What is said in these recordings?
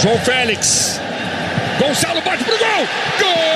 João Félix. Gonçalo bate pro gol! Gol!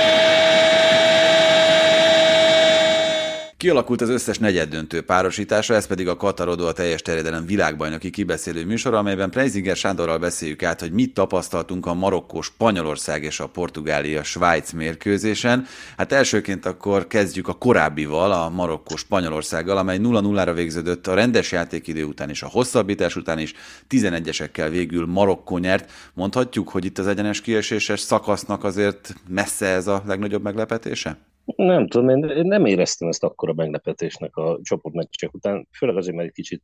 Kialakult az összes negyeddöntő párosítása, ez pedig a Katarodó a teljes terjedelem világbajnoki kibeszélő műsor, amelyben Preisinger Sándorral beszéljük át, hogy mit tapasztaltunk a Marokkó, Spanyolország és a Portugália, Svájc mérkőzésen. Hát elsőként akkor kezdjük a korábbival, a Marokkó Spanyolországgal, amely 0-0-ra végződött a rendes játékidő után és a hosszabbítás után is 11-esekkel végül Marokkó nyert. Mondhatjuk, hogy itt az egyenes kieséses szakasznak azért messze ez a legnagyobb meglepetése? Nem tudom, én, én nem éreztem ezt akkora meglepetésnek a csoportmeccsek után, főleg azért, mert egy kicsit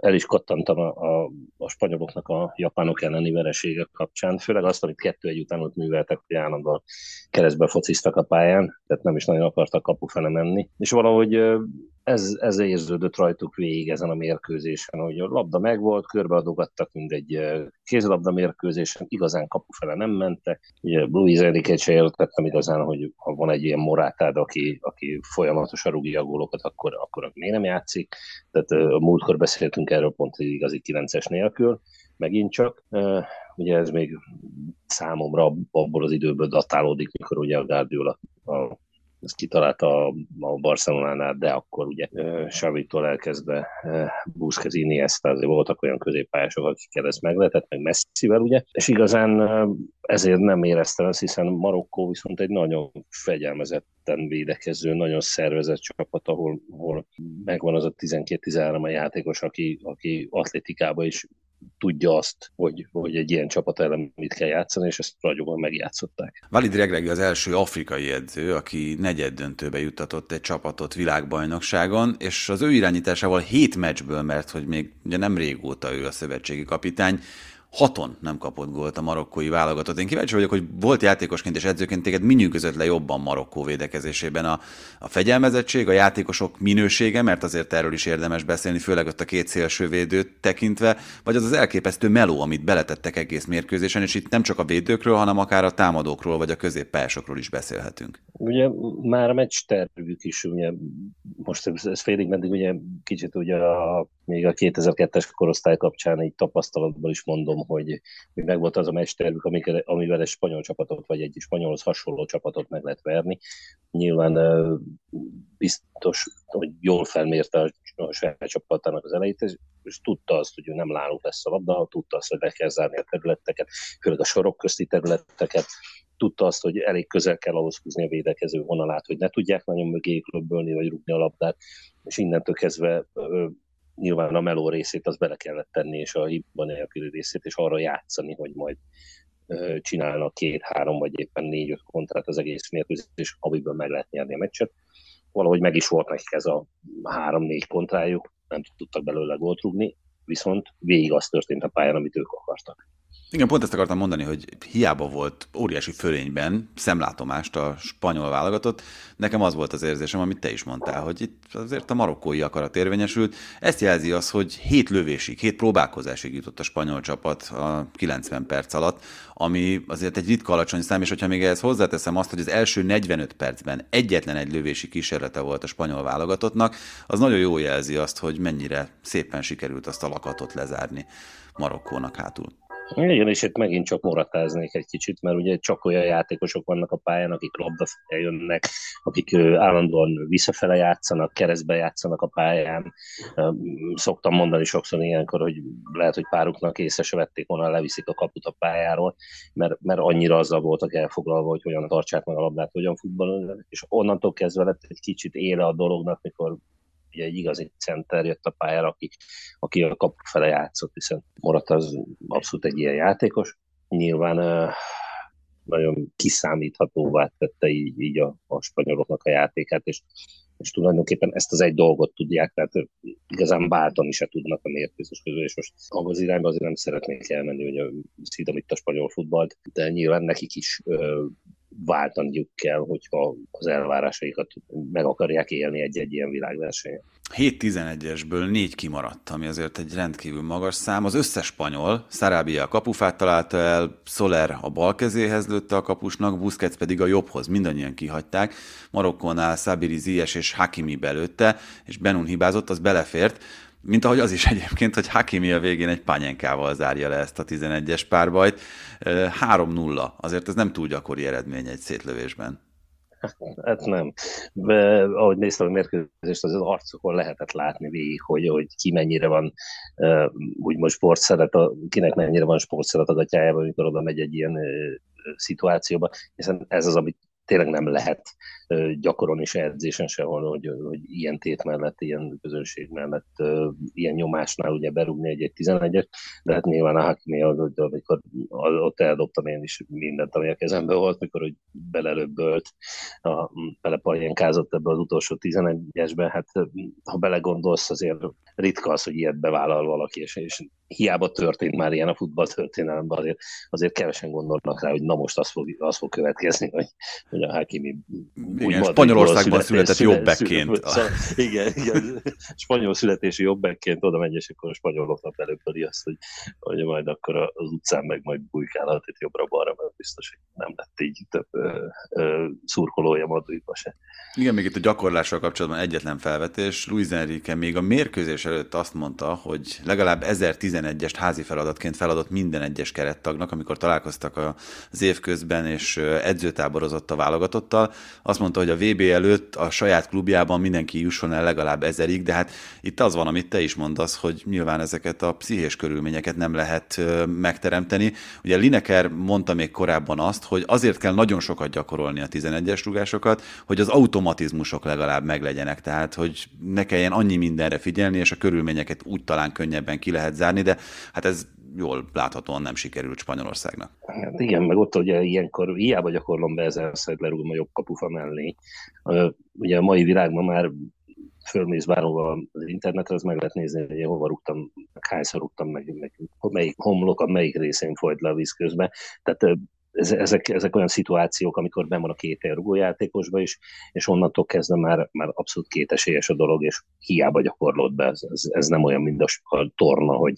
el is kattantam a, a, a spanyoloknak a japánok elleni vereségek kapcsán, főleg azt, amit kettő egy után ott műveltek, hogy állandóan keresztbe fociztak a pályán, tehát nem is nagyon akartak kapufele menni, és valahogy ez, ez érződött rajtuk végig ezen a mérkőzésen, hogy a labda megvolt, körbeadogattak, mint egy kézlabda mérkőzésen, igazán kapufele nem mentek. Ugye Luis Enrique se értettem igazán, hogy ha van egy ilyen morátád, aki, aki folyamatosan rúgja a gólokat, akkor, akkor miért nem játszik. Tehát a múltkor beszéltünk erről pont egy igazi 9-es nélkül, megint csak. Ugye ez még számomra abból az időből datálódik, mikor ugye a Guardiola a ezt kitalálta a, a Barcelonánál, de akkor ugye Savitól elkezdve Busquets, Iniesta, azért voltak olyan középpályások, akikkel ezt meg lehetett, meg messzivel, ugye, és igazán ezért nem éreztem ezt, hiszen Marokkó viszont egy nagyon fegyelmezetten védekező, nagyon szervezett csapat, ahol, ahol megvan az a 12-13 a játékos, aki, aki atlétikában is tudja azt, hogy, hogy egy ilyen csapat ellen mit kell játszani, és ezt ragyogóan megjátszották. Valid Regregi az első afrikai edző, aki negyed döntőbe juttatott egy csapatot világbajnokságon, és az ő irányításával hét meccsből, mert hogy még ugye nem régóta ő a szövetségi kapitány, haton nem kapott gólt a marokkói válogatott. Én kíváncsi vagyok, hogy volt játékosként és edzőként téged mi nyűgözött le jobban Marokkó védekezésében a, a fegyelmezettség, a játékosok minősége, mert azért erről is érdemes beszélni, főleg ott a két szélsővédőt tekintve, vagy az az elképesztő meló, amit beletettek egész mérkőzésen, és itt nem csak a védőkről, hanem akár a támadókról, vagy a középpályásokról is beszélhetünk. Ugye már a meccs tervük is, ugye most ez félig meddig ugye kicsit ugye a, még a 2002-es korosztály kapcsán egy tapasztalatból is mondom, hogy, meg volt az a mesterük, amivel egy spanyol csapatot, vagy egy spanyolhoz hasonló csapatot meg lehet verni. Nyilván biztos, hogy jól felmérte a, a saját csapatának az elejét, és, tudta azt, hogy ő nem náluk lesz a labda, tudta azt, hogy le kell zárni a területeket, főleg a sorok közti területeket, tudta azt, hogy elég közel kell ahhoz húzni a védekező vonalát, hogy ne tudják nagyon mögé klöbbölni, vagy rúgni a labdát, és innentől kezdve nyilván a meló részét az bele kellett tenni, és a hiba nélküli részét, és arra játszani, hogy majd csinálnak két-három, vagy éppen négy-öt kontrát az egész mérkőzés, amiből meg lehet nyerni a meccset. Valahogy meg is volt nekik ez a három-négy kontrájuk, nem tudtak belőle gólt rúgni, viszont végig az történt a pályán, amit ők akartak. Igen, pont ezt akartam mondani, hogy hiába volt óriási fölényben szemlátomást a spanyol válogatott, nekem az volt az érzésem, amit te is mondtál, hogy itt azért a marokkói akarat érvényesült. Ezt jelzi az, hogy hét lövésig, hét próbálkozásig jutott a spanyol csapat a 90 perc alatt, ami azért egy ritka alacsony szám, és hogyha még ehhez hozzáteszem azt, hogy az első 45 percben egyetlen egy lövési kísérlete volt a spanyol válogatottnak, az nagyon jó jelzi azt, hogy mennyire szépen sikerült azt a lakatot lezárni Marokkónak hátul. Igen, és itt megint csak moratáznék egy kicsit, mert ugye csak olyan játékosok vannak a pályán, akik labdafele jönnek, akik állandóan visszafele játszanak, keresztbe játszanak a pályán. Szoktam mondani sokszor ilyenkor, hogy lehet, hogy páruknak észre se vették volna, leviszik a kaput a pályáról, mert, mert annyira azzal voltak elfoglalva, hogy hogyan tartsák meg a labdát, hogyan futballon, és onnantól kezdve lett egy kicsit éle a dolognak, mikor ugye egy igazi center jött a pályára, aki, aki a kapu fele játszott, hiszen Morat az abszolút egy ilyen játékos. Nyilván nagyon kiszámíthatóvá tette így, így a, a spanyoloknak a játékát, és, és tulajdonképpen ezt az egy dolgot tudják, tehát igazán báltani se tudnak a mérkőzés közül, és most abban az irányban azért nem szeretnék elmenni, hogy szidom itt a spanyol futballt, de nyilván nekik is váltaniuk kell, hogyha az elvárásaikat meg akarják élni egy-egy ilyen világversenyen. 7-11-esből négy kimaradt, ami azért egy rendkívül magas szám. Az összes spanyol, Sarabia a kapufát találta el, Soler a bal kezéhez lőtte a kapusnak, Busquets pedig a jobbhoz, mindannyian kihagyták. Marokkónál Sabiri Ziyech és Hakimi belőtte, és Benun hibázott, az belefért. Mint ahogy az is egyébként, hogy Hakimi a végén egy pányenkával zárja le ezt a 11-es párbajt. 3-0, azért ez nem túl gyakori eredmény egy szétlövésben. Hát nem. De, ahogy néztem a mérkőzést, az, arcokon lehetett látni végig, hogy, hogy ki mennyire van úgymond sportszeret, kinek mennyire van sportszeret a gatyájában, amikor oda megy egy ilyen szituációba, hiszen ez az, amit tényleg nem lehet gyakorolni se edzésen sehol, hogy, hogy ilyen tét mellett, ilyen közönség mellett, ilyen nyomásnál ugye berúgni egy, egy 11-et, de hát nyilván a Hakimi, amikor ott eldobtam én is mindent, ami a kezemben volt, mikor hogy belelöbbölt, a, belepajjánkázott ebbe az utolsó 11-esbe, hát ha belegondolsz, azért ritka az, hogy ilyet bevállal valaki, és, és hiába történt már ilyen a futball történelemben, azért, azért kevesen gondolnak rá, hogy na most az fog, az fog következni, hogy, hogy a Hakimi igen, Spanyolországban született jobbekként. Igen, igen, spanyol születési jobbekként oda megy, és akkor a spanyoloknak előbbeli azt, hogy, hogy majd akkor az utcán meg majd bujkálhat itt jobbra-balra, mert biztos, hogy nem lett így több ö, ö, szurkolója Madridba se. Igen, még itt a gyakorlással kapcsolatban egyetlen felvetés. Luis Enrique még a mérkőzés előtt azt mondta, hogy legalább 1011-est házi feladatként feladott minden egyes kerettagnak, amikor találkoztak az év közben, és edzőtáborozott a válogatottal. Azt mondta, hogy a VB előtt a saját klubjában mindenki jusson el legalább ezerig, de hát itt az van, amit te is mondasz, hogy nyilván ezeket a pszichés körülményeket nem lehet megteremteni. Ugye Lineker mondta még korábban azt, hogy azért kell nagyon sokat gyakorolni a 11-es rugásokat, hogy az automatizmusok legalább meglegyenek, tehát hogy ne kelljen annyi mindenre figyelni, és a körülményeket úgy talán könnyebben ki lehet zárni, de hát ez jól láthatóan nem sikerült Spanyolországnak. Hát igen, meg ott ugye ilyenkor hiába gyakorlom be ezerszer lerúgom a jobb kapufa mellé. Ugye a mai világban már fölmész bárhova az internetre, az meg lehet nézni, hogy hova rúgtam, hányszor rúgtam, meg, meg melyik homlok, melyik részén folyt le a víz közben. Tehát ezek, ezek olyan szituációk, amikor ben van a két rugójátékosba is, és onnantól kezdve már, már abszolút kétesélyes a dolog, és hiába gyakorlod be. Ez, ez, ez nem olyan, mint a, torna, hogy,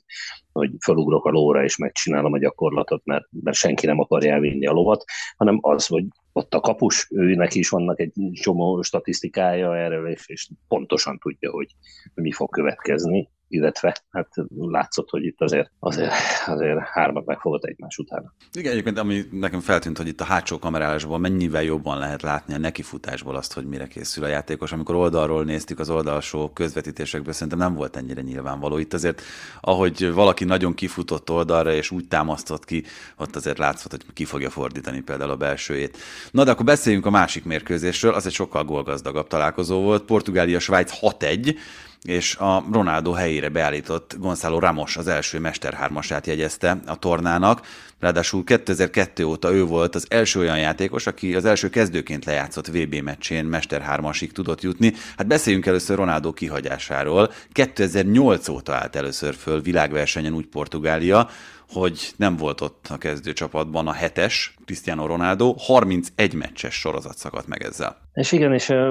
hogy felugrok a lóra és megcsinálom a gyakorlatot, mert, mert senki nem akarja elvinni a lovat, hanem az, hogy ott a kapus, őnek is vannak egy csomó statisztikája erről, és, és pontosan tudja, hogy mi fog következni, illetve hát látszott, hogy itt azért, azért, azért hármat megfogott egymás után. Igen, egyébként ami nekem feltűnt, hogy itt a hátsó kamerálásban mennyivel jobban lehet látni a nekifutásból azt, hogy mire készül a játékos. Amikor oldalról néztük az oldalsó közvetítésekből, szerintem nem volt ennyire nyilvánvaló. Itt azért, ahogy valaki nagyon kifutott oldalra, és úgy támasztott ki, ott azért látszott, hogy ki fogja fordítani például a belsőjét. Na de akkor beszéljünk a másik mérkőzésről, az egy sokkal gólgazdagabb találkozó volt. Portugália-Svájc 6-1, és a Ronaldo helyére beállított Gonzalo Ramos az első mesterhármasát jegyezte a tornának. Ráadásul 2002 óta ő volt az első olyan játékos, aki az első kezdőként lejátszott VB meccsén mesterhármasig tudott jutni. Hát beszéljünk először Ronaldo kihagyásáról. 2008 óta állt először föl világversenyen úgy Portugália, hogy nem volt ott a kezdőcsapatban a hetes Cristiano Ronaldo, 31 meccses sorozat szakadt meg ezzel. És igen, és uh,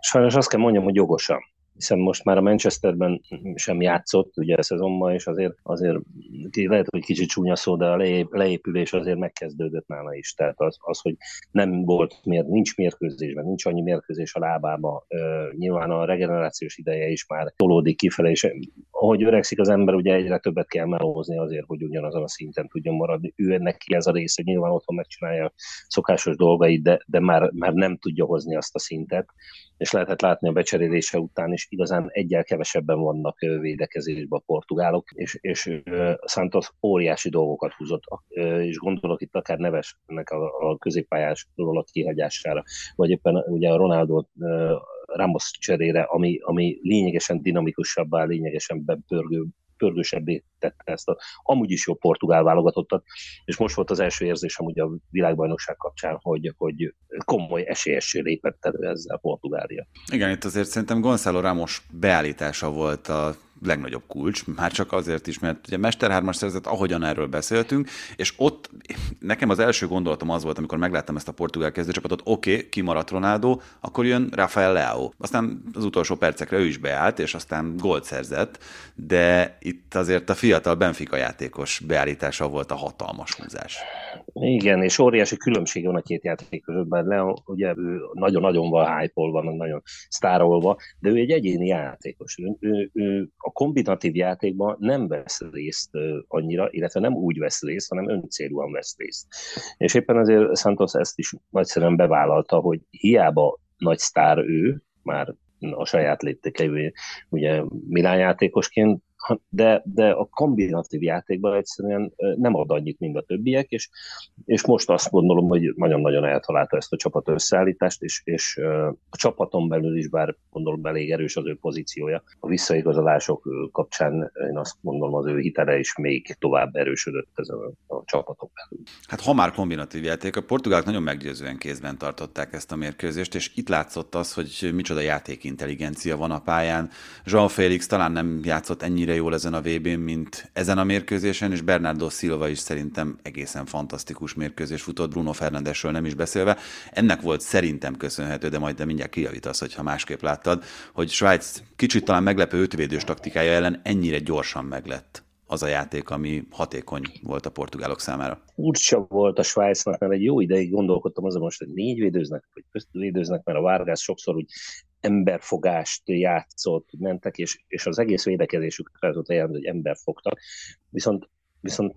sajnos azt kell mondjam, hogy jogosan hiszen most már a Manchesterben sem játszott ugye a szezonban, és azért, azért lehet, hogy kicsit csúnya szó, de a leépülés azért megkezdődött nála is. Tehát az, az hogy nem volt, miért nincs mérkőzésben, nincs annyi mérkőzés a lábába, nyilván a regenerációs ideje is már tolódik kifele, és ahogy öregszik az ember, ugye egyre többet kell melózni azért, hogy ugyanazon a szinten tudjon maradni. Ő neki ez a része, nyilván otthon megcsinálja szokásos dolgait, de, de már, már nem tudja hozni azt a szintet, és lehetett látni a becserélése után is igazán egyel kevesebben vannak védekezésben a portugálok, és, és Santos óriási dolgokat húzott, és gondolok itt akár nevesnek a, a középpályás rolat kihagyására, vagy éppen ugye a Ronaldo Ramos cserére, ami, ami lényegesen dinamikusabbá, lényegesen bepörgő, pörgősebbé tette ezt a amúgy is jó portugál válogatottat, és most volt az első érzésem ugye a világbajnokság kapcsán, hogy, hogy komoly esélyessé lépett elő ezzel Portugália. Igen, itt azért szerintem Gonzalo Ramos beállítása volt a legnagyobb kulcs, már csak azért is, mert ugye Mester 3 szerzett, ahogyan erről beszéltünk, és ott nekem az első gondolatom az volt, amikor megláttam ezt a portugál kezdőcsapatot, oké, okay, kimaradt Ronaldo, akkor jön Rafael Leao. Aztán az utolsó percekre ő is beállt, és aztán gólt szerzett, de itt azért a fiatal Benfica játékos beállítása volt a hatalmas húzás. Igen, és óriási különbség van a két játék között, mert Leo ugye ő nagyon-nagyon van hype van, nagyon sztárolva, de ő egy egyéni játékos. Ő, ő, ő a kombinatív játékban nem vesz részt annyira, illetve nem úgy vesz részt, hanem öncélúan vesz részt. És éppen azért Santos ezt is nagyszerűen bevállalta, hogy hiába nagy sztár ő, már a saját léptékeivel, ugye Milán játékosként, de, de a kombinatív játékban egyszerűen nem ad annyit, mint a többiek, és, és most azt gondolom, hogy nagyon-nagyon eltalálta ezt a csapat összeállítást, és, és a csapaton belül is, bár gondolom elég erős az ő pozíciója, a visszaigazolások kapcsán én azt gondolom az ő hitele is még tovább erősödött ezen a, a csapaton belül. Hát ha már kombinatív játék, a portugálok nagyon meggyőzően kézben tartották ezt a mérkőzést, és itt látszott az, hogy micsoda játékintelligencia van a pályán. João Félix talán nem játszott ennyire ennyire jól ezen a vb n mint ezen a mérkőzésen, és Bernardo Silva is szerintem egészen fantasztikus mérkőzés futott, Bruno Fernandesről nem is beszélve. Ennek volt szerintem köszönhető, de majd de mindjárt kijavítasz, hogyha másképp láttad, hogy Svájc kicsit talán meglepő ötvédős taktikája ellen ennyire gyorsan meglett az a játék, ami hatékony volt a portugálok számára. Furcsa volt a Svájcnak, mert egy jó ideig gondolkodtam azon most, hogy négy védőznek, vagy közt védőznek, mert a Vargas sokszor úgy emberfogást játszott, mentek, és, és az egész védekezésük fel volt hogy ember fogtak. Viszont viszont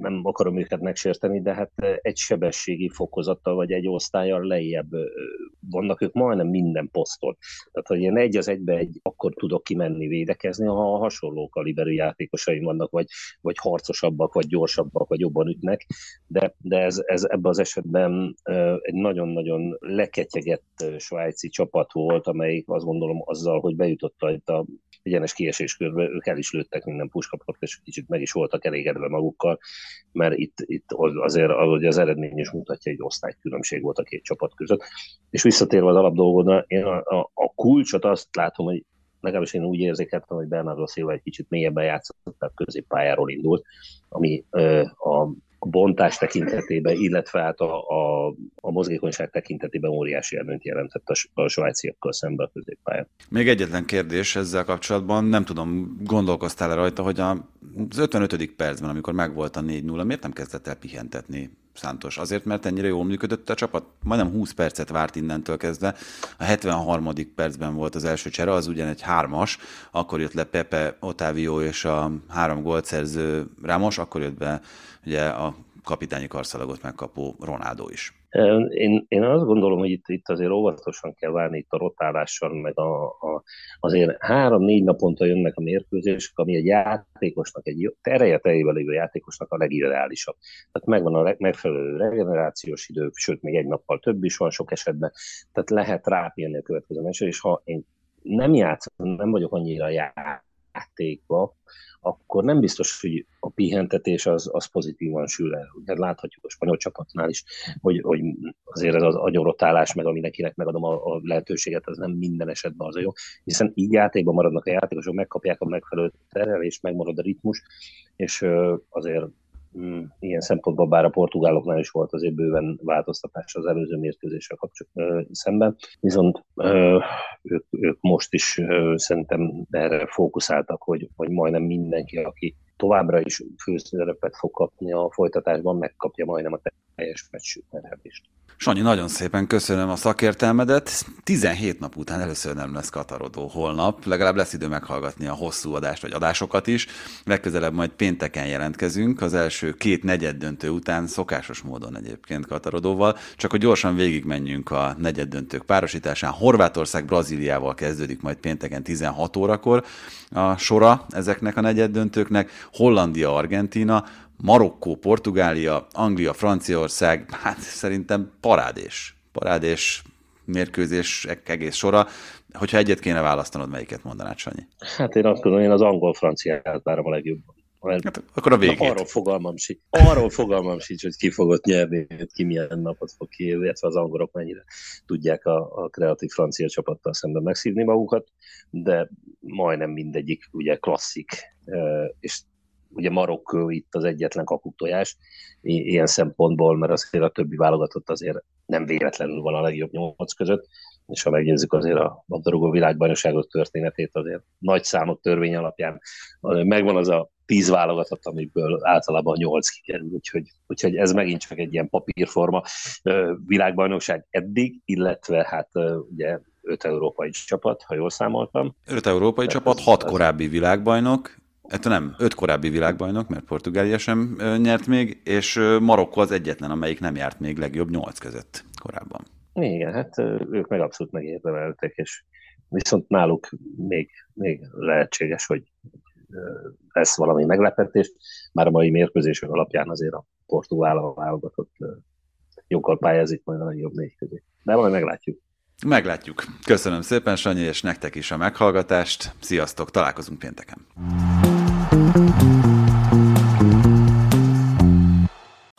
nem akarom őket megsérteni, de hát egy sebességi fokozattal vagy egy osztályal lejjebb vannak ők majdnem minden poszton. Tehát, hogy én egy az egybe egy, akkor tudok kimenni védekezni, ha hasonló kaliberű játékosaim vannak, vagy, vagy harcosabbak, vagy gyorsabbak, vagy jobban ütnek, de, de ez, ez ebben az esetben egy nagyon-nagyon leketyegett svájci csapat volt, amelyik azt gondolom azzal, hogy bejutott a egyenes kieséskörbe, ők el is lőttek minden puskapot, és kicsit meg is voltak elégedve magukkal, mert itt, itt azért ahogy az eredmény is mutatja, egy osztálykülönbség volt a két csapat között. És visszatérve az alapdolgodra, én a, a, a kulcsot azt látom, hogy legalábbis én úgy érzékeltem, hogy Bernardo Silva egy kicsit mélyebben játszott, tehát középpályáról indult, ami ö, a bontás tekintetében, illetve hát a, a, a mozgékonyság tekintetében óriási előnyt jelentett a, a svájciakkal szemben a középpályán. Még egyetlen kérdés ezzel kapcsolatban, nem tudom, gondolkoztál-e rajta, hogy az 55. percben, amikor megvolt a 4-0, miért nem kezdett el pihentetni Szántos. Azért, mert ennyire jól működött a csapat. Majdnem 20 percet várt innentől kezdve. A 73. percben volt az első csere, az ugyan egy hármas. Akkor jött le Pepe, Otávio és a három gólt szerző Ramos, akkor jött be ugye a kapitányi karszalagot megkapó Ronaldo is. Én, én azt gondolom, hogy itt, itt azért óvatosan kell várni itt a rotálással, meg a, a, azért három-négy naponta jönnek a mérkőzések, ami egy játékosnak, egy tereje teljében lévő játékosnak a legideálisabb. Tehát megvan a megfelelő regenerációs idő, sőt, még egy nappal több is van sok esetben, tehát lehet rápírni a következő meccsre, és ha én nem játszom, nem vagyok annyira játékba, akkor nem biztos, hogy a pihentetés az, az pozitívan sül el. Ugye láthatjuk a spanyol csapatnál is, hogy, hogy azért ez az agyorotálás, meg aminekinek megadom a, a lehetőséget, az nem minden esetben az a jó, hiszen így játékban maradnak a játékosok, megkapják a megfelelő terelést, megmarad a ritmus, és azért ilyen szempontból, bár a portugáloknál is volt azért bőven változtatás az előző mérkőzéssel kapcsolatban szemben, viszont ők, ők most is szerintem erre fókuszáltak, hogy, hogy majdnem mindenki, aki továbbra is főszerepet fog kapni a folytatásban, megkapja majdnem a teljes meccs terhelést. Sanyi, nagyon szépen köszönöm a szakértelmedet. 17 nap után először nem lesz katarodó holnap, legalább lesz idő meghallgatni a hosszú adást vagy adásokat is. Legközelebb majd pénteken jelentkezünk, az első két negyed döntő után, szokásos módon egyébként katarodóval, csak hogy gyorsan végigmenjünk a negyed döntők párosításán. Horvátország Brazíliával kezdődik majd pénteken 16 órakor a sora ezeknek a negyed döntőknek, Hollandia, Argentina, Marokkó, Portugália, Anglia, Franciaország, hát szerintem parádés. Parádés mérkőzés egész sora. Hogyha egyet kéne választanod, melyiket mondanád, Sanyi? Hát én azt gondolom, én az angol-franciát várom a legjobban. Hát, akkor a végét. Arról fogalmam sincs, arról fogalmam sincs, hogy ki fogott nyerni, ki milyen napot fog ki, illetve az angolok mennyire tudják a, a kreatív francia csapattal szemben megszívni magukat, de majdnem mindegyik ugye klasszik, és ugye Marokkó itt az egyetlen kakutojás ilyen szempontból, mert azért a többi válogatott azért nem véletlenül van a legjobb nyolc között, és ha megnézzük azért a labdarúgó világbajnokságok történetét, azért nagy számok törvény alapján megvan az a tíz válogatott, amikből általában nyolc kikerül, úgyhogy, úgyhogy ez megint csak egy ilyen papírforma világbajnokság eddig, illetve hát ugye öt európai csapat, ha jól számoltam. Öt európai Tehát csapat, hat korábbi világbajnok, Hát nem, öt korábbi világbajnok, mert Portugália sem nyert még, és Marokko az egyetlen, amelyik nem járt még legjobb nyolc között korábban. Igen, hát ők meg abszolút megérdemeltek, és viszont náluk még, még lehetséges, hogy lesz valami meglepetés. Már a mai mérkőzések alapján azért a portugál válogatott jókkal pályázik majd a legjobb négy közé. De majd meglátjuk. Meglátjuk. Köszönöm szépen, Sanyi, és nektek is a meghallgatást. Sziasztok, találkozunk pénteken.